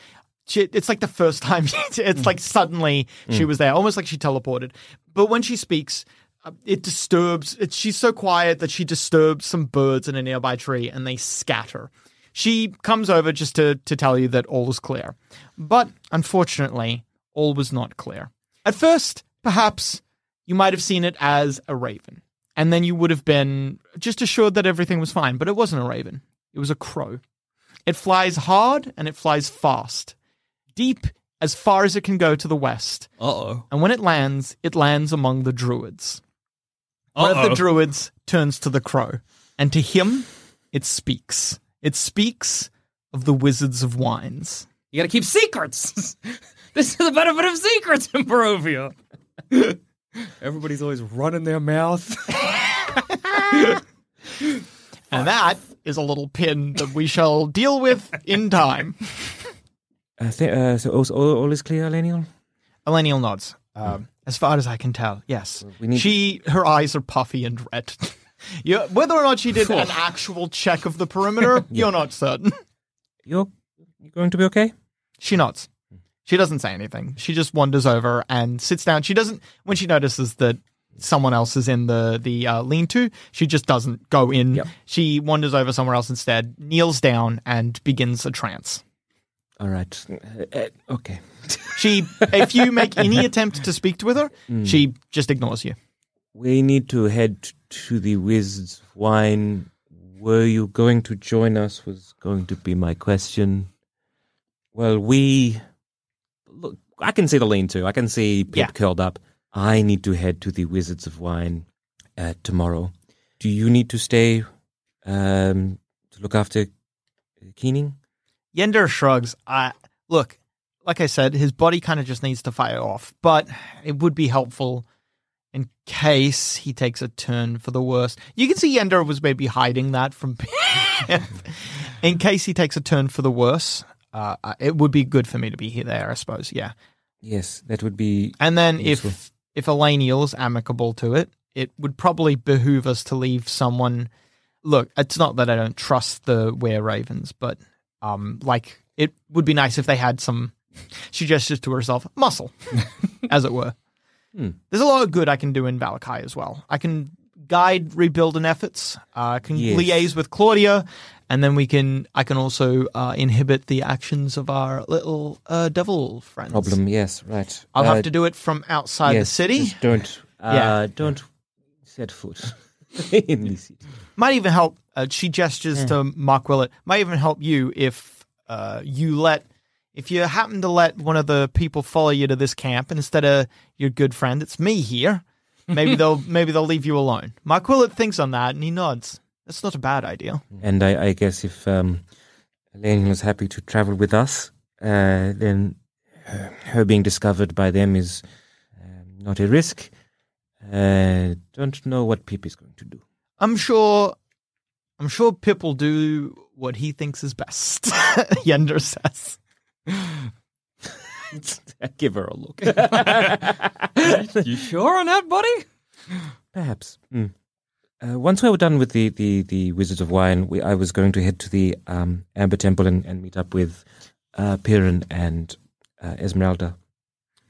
she, it's like the first time. it's like suddenly she was there, almost like she teleported. But when she speaks, uh, it disturbs. It, she's so quiet that she disturbs some birds in a nearby tree, and they scatter. She comes over just to to tell you that all is clear, but unfortunately, all was not clear. At first, perhaps you might have seen it as a raven, and then you would have been just assured that everything was fine. But it wasn't a raven; it was a crow. It flies hard and it flies fast, deep as far as it can go to the west. Uh oh. And when it lands, it lands among the druids. One of Uh-oh. the druids turns to the crow, and to him, it speaks. It speaks of the wizards of wines. You gotta keep secrets. this is the benefit of secrets in Barovia. Everybody's always running their mouth. And that is a little pin that we shall deal with in time. I think uh, so. All, all, is clear, Elenial. Elenial nods. Um, as far as I can tell, yes. She, her eyes are puffy and red. you, whether or not she did an actual check of the perimeter, you're not certain. You're, you going to be okay? She nods. She doesn't say anything. She just wanders over and sits down. She doesn't when she notices that someone else is in the the uh, lean-to. She just doesn't go in. Yep. She wanders over somewhere else instead, kneels down, and begins a trance. All right. Uh, uh, okay. She, if you make any attempt to speak to with her, she just ignores you. We need to head to the Wizard's Wine. Were you going to join us? Was going to be my question. Well, we look. I can see the lean to. I can see Pip Yeah. curled up. I need to head to the Wizards of Wine uh, tomorrow. Do you need to stay um, to look after Keaning? Yender shrugs. I look, like I said, his body kind of just needs to fire off, but it would be helpful in case he takes a turn for the worse. You can see Yender was maybe hiding that from in case he takes a turn for the worse. Uh, uh, it would be good for me to be here there, I suppose. Yeah, Yes, that would be. and then Useful. if if Elenial's amicable to it, it would probably behoove us to leave someone. Look, it's not that I don't trust the Were Ravens, but um, like it would be nice if they had some. She gestures to herself, muscle, as it were. Hmm. There's a lot of good I can do in Vallaki as well. I can guide rebuilding efforts. Uh, I can Yes. liaise with Claudia, and then we can. I can also uh, inhibit the actions of our little uh, devil friends. Problem, yes, right. I'll Uh, have to do it from outside the city. don't, uh, Yeah. don't set foot in the city. Might even help. Uh, she gestures to Mark Willett. Might even help you if uh, you let, if you happen to let one of the people follow you to this camp instead of your good friend. It's me here. Maybe they'll maybe they'll leave you alone. Mark Willett thinks on that and he nods. That's not a bad idea. And I, I guess if um, Elaine was happy to travel with us, uh, then her, her being discovered by them is um, not a risk. Uh, don't know what Pip is going to do. I'm sure. I'm sure Pip will do what he thinks is best. Yender says. Give her a look. you sure on that, buddy? Perhaps. Mm. Uh, once we were done with the, the, the Wizards of Wine, we, I was going to head to the um, Amber Temple and, and meet up with uh, Piran and uh, Ezmerelda.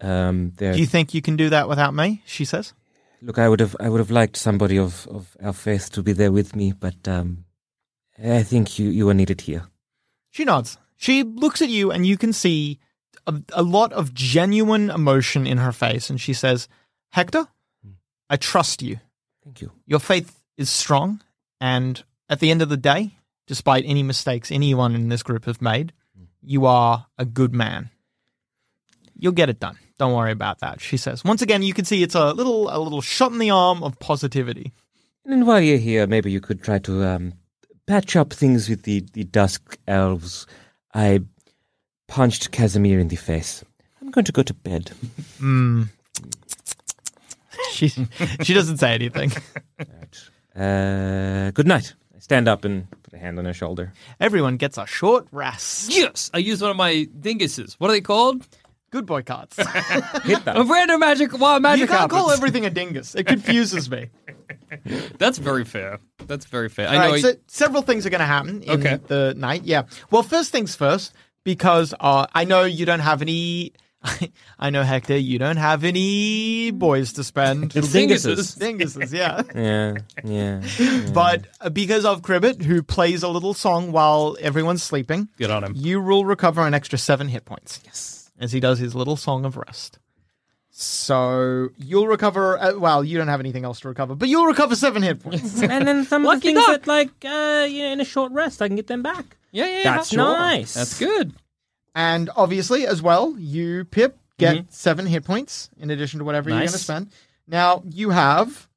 Um, Do you think you can do that without me? She says. Look, I would have, I would have liked somebody of, of our faith to be there with me, but um, I think you, you are needed here. She nods. She looks at you, and you can see a, a lot of genuine emotion in her face. And she says, Hecktor, I trust you. Thank you. Your faith is strong. And at the end of the day, despite any mistakes anyone in this group have made, you are a good man. You'll get it done. Don't worry about that, she says. Once again, you can see it's a little a little shot in the arm of positivity. And while you're here, maybe you could try to um, patch up things with the, the Dusk Elves. I punched Kasimir in the face. I'm going to go to bed. Mm. She she doesn't say anything. Uh, good night. I stand up and put a hand on her shoulder. Everyone gets a short rest. Yes, I used one of my dinguses. What are they called? Good boy cards. Hit that. A random magic wild magic you can't call everything a dingus. It confuses me. That's very fair. That's very fair. I All know. right, I- so several things are going to happen in Okay. the night. Yeah. Well, first things first, because uh, I know you don't have any. I know Hecktor, you don't have any boys to spend. Little dinguses. dinguses, yeah. Yeah, yeah. But uh, because of Cribbit, who plays a little song while everyone's sleeping, Good on him. you will recover an extra seven hit points. Yes. As he does his little song of rest. So you'll recover. Uh, well, you don't have anything else to recover, but you'll recover seven hit points. and then some of the Lucky things duck. that, like, uh, you know, in a short rest, I can get them back. Yeah, yeah, yeah. That's Sure. nice. That's good. And obviously, as well, you Pip get Mhm. seven hit points in addition to whatever you're going to spend. Now you have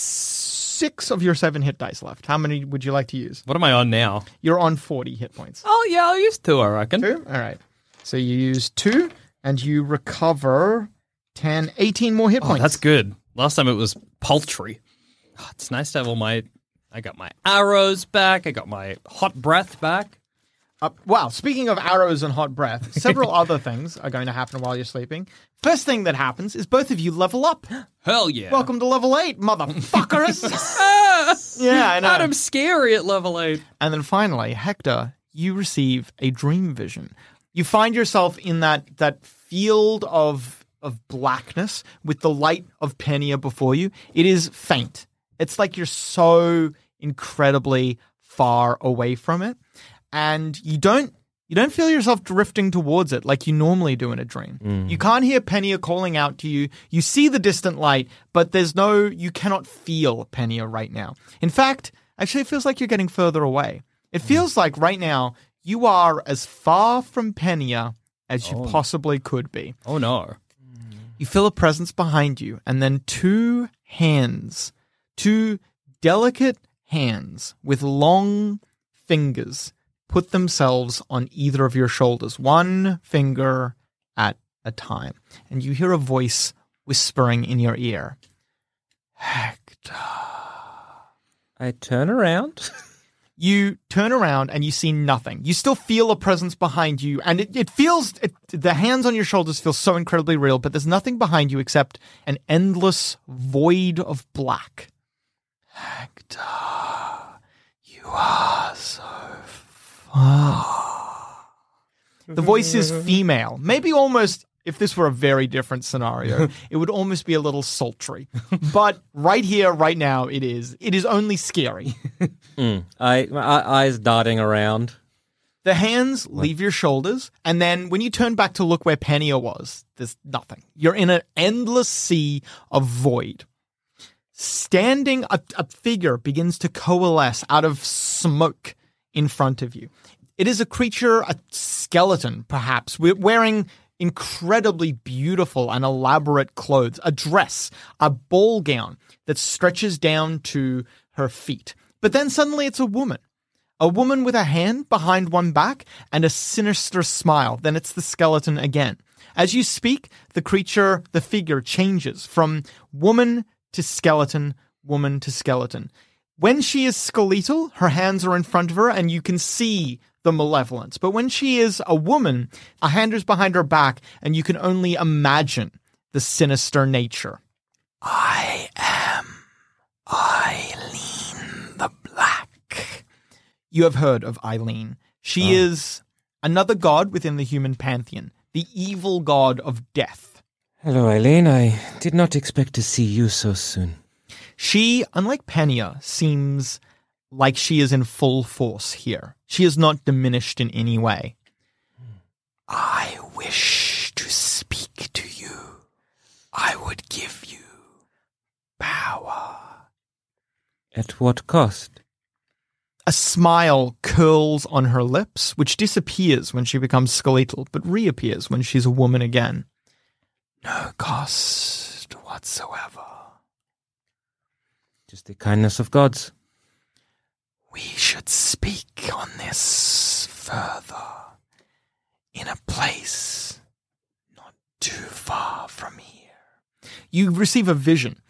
six of your seven hit dice left. How many would you like to use? What am I on now? You're on forty hit points. Oh, yeah, I'll use two, I reckon. Two? All right. So you use two and you recover 10, 18 more hit Oh, points. that's good. Last time it was paltry. Oh, it's nice to have all my. I got my arrows back. I got my hot breath back. Uh, wow, speaking of arrows and hot breath, several other things are going to happen while you're sleeping. First thing that happens is both of you level up. Hell yeah. Welcome to level 8, motherfuckers. yeah, I know. Adam's scary at level 8. And then finally, Hecktor, you receive a dream vision. You find yourself in that that field of of blackness with the light of Penia before you. It is faint. It's like you're so incredibly far away from it and you don't you don't feel yourself drifting towards it like you normally do in a dream. Mm. You can't hear Penia calling out to you. You see the distant light, but there's no you cannot feel Penia right now. In fact, actually it feels like you're getting further away. It mm. feels like right now you are as far from Penia as you oh. possibly could be. Oh, no. You feel a presence behind you, and then two hands, two delicate hands with long fingers put themselves on either of your shoulders, one finger at a time. And you hear a voice whispering in your ear Hecktor. I turn around. You turn around and you see nothing. You still feel a presence behind you, and it, it feels it, the hands on your shoulders feel so incredibly real, but there's nothing behind you except an endless void of black. Hecktor, you are so The voice is female, maybe almost. If this were a very different scenario, it would almost be a little sultry. But right here, right now, it is. It is only scary. Mm. I my eyes darting around. The hands leave your shoulders, and then when you turn back to look where Penia was, there's nothing. You're in an endless sea of void. Standing, a, a figure begins to coalesce out of smoke in front of you. It is a creature, a skeleton, perhaps, we- wearing incredibly beautiful and elaborate clothes, a dress, a ball gown that stretches down to her feet. But then suddenly it's a woman. A woman with a hand behind one back and a sinister smile. Then it's the skeleton again. As you speak, the creature, the figure changes from woman to skeleton, woman to skeleton. When she is skeletal, her hands are in front of her and you can see the malevolence. But when she is a woman, a hand is behind her back and you can only imagine the sinister nature. I am Eileen the Black. You have heard of Eileen. She oh. is another god within the human pantheon, the evil god of death. Hello, Eileen. I did not expect to see you so soon. She, unlike Penia, seems like she is in full force here. She is not diminished in any way. I wish to speak to you. I would give you power. At what cost? A smile curls on her lips, which disappears when she becomes skeletal, but reappears when she's a woman again. No cost whatsoever. The kindness of gods. We should speak on this further in a place not too far from here. you receive a vision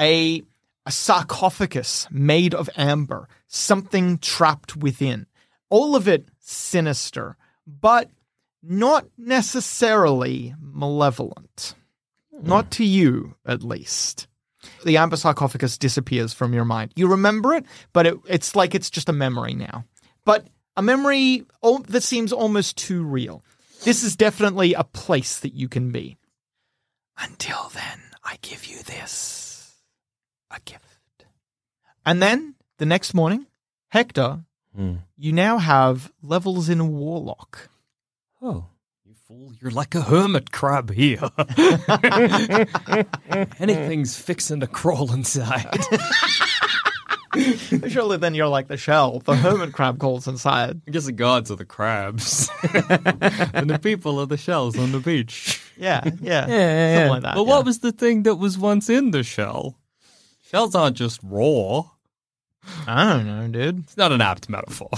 a a sarcophagus made of amber something trapped within all of it sinister but not necessarily malevolent not to you at least the amber sarcophagus disappears from your mind you remember it but it, it's like it's just a memory now but a memory that seems almost too real. This is definitely a place that you can be. Until then, I give you this a gift. And then the next morning, Hecktor, Hmm. you now have levels in Warlock. Oh. Fool, you're like a hermit crab here. Anything's fixing to crawl inside. Surely then you're like the shell. The hermit crab calls inside. I guess the gods are the crabs, and the people are the shells on the beach. Yeah, yeah. Yeah, Something like that. But yeah. what was the thing that was once in the shell? Shells aren't just raw. I don't know, dude. It's not an apt metaphor.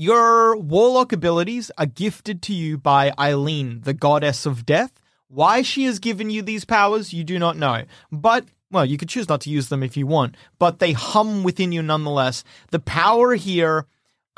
Your warlock abilities are gifted to you by Eileen, the goddess of death. Why she has given you these powers, you do not know. But, well, you could choose not to use them if you want, but they hum within you nonetheless. The power here,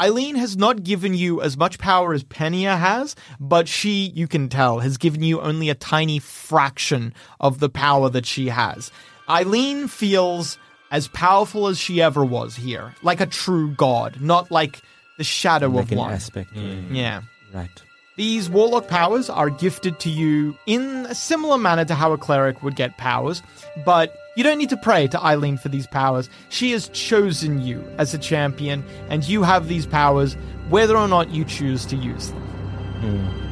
Eileen has not given you as much power as Penia has, but she, you can tell, has given you only a tiny fraction of the power that she has. Eileen feels as powerful as she ever was here, like a true god, not like the shadow Like of an one. aspect. Mm. Yeah. Right. These warlock powers are gifted to you in a similar manner to how a cleric would get powers, but you don't need to pray to Eileen for these powers. She has chosen you as a champion, and you have these powers whether or not you choose to use them. Mm.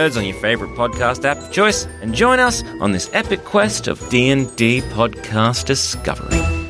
On your favorite podcast app of choice and join us on this epic quest of D&D podcast discovery.